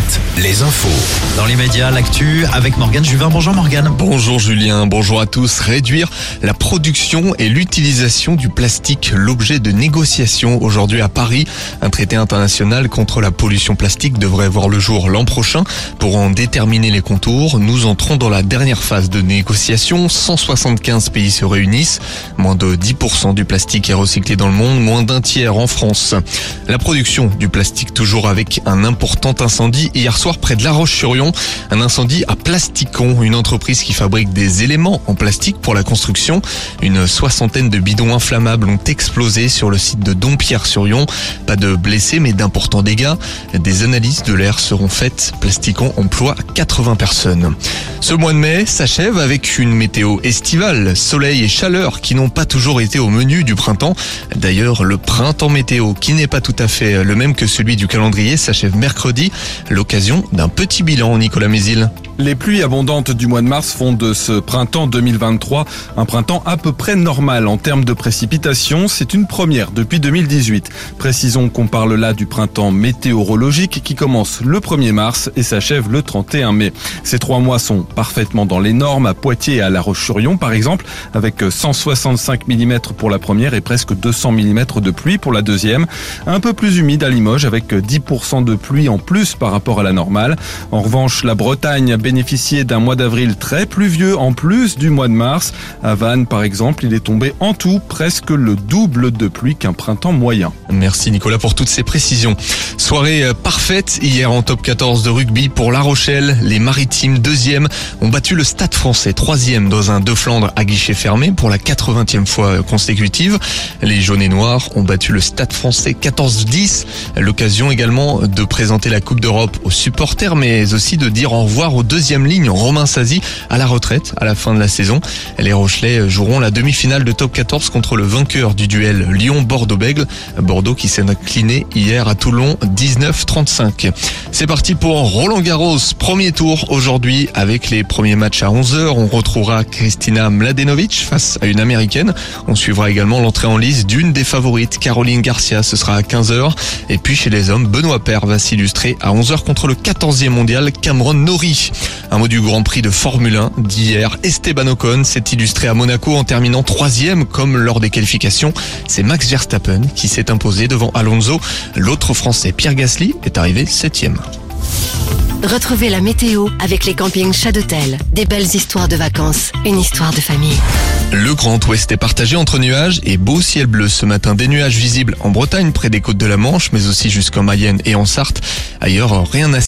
7, les infos. Dans les médias, l'actu avec Morgane Juvin. Bonjour Morgane. Bonjour Julien, bonjour à tous. Réduire la production et l'utilisation du plastique, l'objet de négociations aujourd'hui à Paris. Un traité international contre la pollution plastique devrait voir le jour l'an prochain. Pour en déterminer les contours, nous entrons dans la dernière phase de négociation. 175 pays se réunissent. Moins de 10% du plastique est recyclé dans le monde, moins d'un tiers en France. La production du plastique toujours avec un important incendie hier soir près de La Roche-sur-Yon. Un incendie à Plasticon, une entreprise qui fabrique des éléments en plastique pour la construction. Une soixantaine de bidons inflammables ont explosé sur le site de Dompierre-sur-Yon. Pas de blessés mais d'importants dégâts. Des analyses de l'air seront faites. Plasticon emploie 80 personnes. Ce mois de mai s'achève avec une météo estivale, soleil et chaleur qui n'ont pas toujours été au menu du printemps. D'ailleurs, le printemps météo, qui n'est pas tout à fait le même que celui du calendrier, s'achève mercredi, l'occasion d'un petit bilan, Nicolas Mézil. Les pluies abondantes du mois de mars font de ce printemps 2023 un printemps à peu près normal en termes de précipitations. C'est une première depuis 2018. Précisons qu'on parle là du printemps météorologique qui commence le 1er mars et s'achève le 31 mai. Ces trois mois sont parfaitement dans les normes à Poitiers et à La Roche-sur-Yon par exemple, avec 165 mm pour la première et presque 200 mm de pluie pour la deuxième. Un peu plus humide à Limoges avec 10% de pluie en plus par rapport à la normale. En revanche, la Bretagne bénéficié d'un mois d'avril très pluvieux en plus du mois de mars. À Vannes, par exemple, il est tombé en tout presque le double de pluie qu'un printemps moyen. Merci Nicolas pour toutes ces précisions. Soirée euh, parfaite hier en top 14 de rugby pour La Rochelle. Les Maritimes, deuxième, ont battu le Stade français, troisième dans un deux Flandre à guichet fermé pour la 80e fois consécutive. Les jaunes et noirs ont battu le Stade français 14-10. L'occasion également de présenter la Coupe d'Europe aux supporters, mais aussi de dire au revoir aux deux deuxième ligne, Romain Sazi, à la retraite à la fin de la saison. Les Rochelais joueront la demi-finale de top 14 contre le vainqueur du duel Lyon-Bordeaux-Bègle. Bordeaux qui s'est incliné hier à Toulon 19-35. C'est parti pour Roland Garros, premier tour aujourd'hui avec les premiers matchs à 11h. On retrouvera Kristina Mladenovic face à une américaine. On suivra également l'entrée en lice d'une des favorites, Caroline Garcia, ce sera à 15h. Et puis chez les hommes, Benoît Paire va s'illustrer à 11h contre le 14e mondial Cameron Nori. Un mot du Grand Prix de Formule 1 d'hier. Esteban Ocon s'est illustré à Monaco en terminant troisième comme lors des qualifications. C'est Max Verstappen qui s'est imposé devant Alonso. L'autre Français, Pierre Gasly, est arrivé septième. Retrouvez la météo avec les campings Chadotel. Des belles histoires de vacances, une histoire de famille. Le Grand Ouest est partagé entre nuages et beau ciel bleu ce matin. Des nuages visibles en Bretagne près des côtes de la Manche, mais aussi jusqu'en Mayenne et en Sarthe. Ailleurs, rien à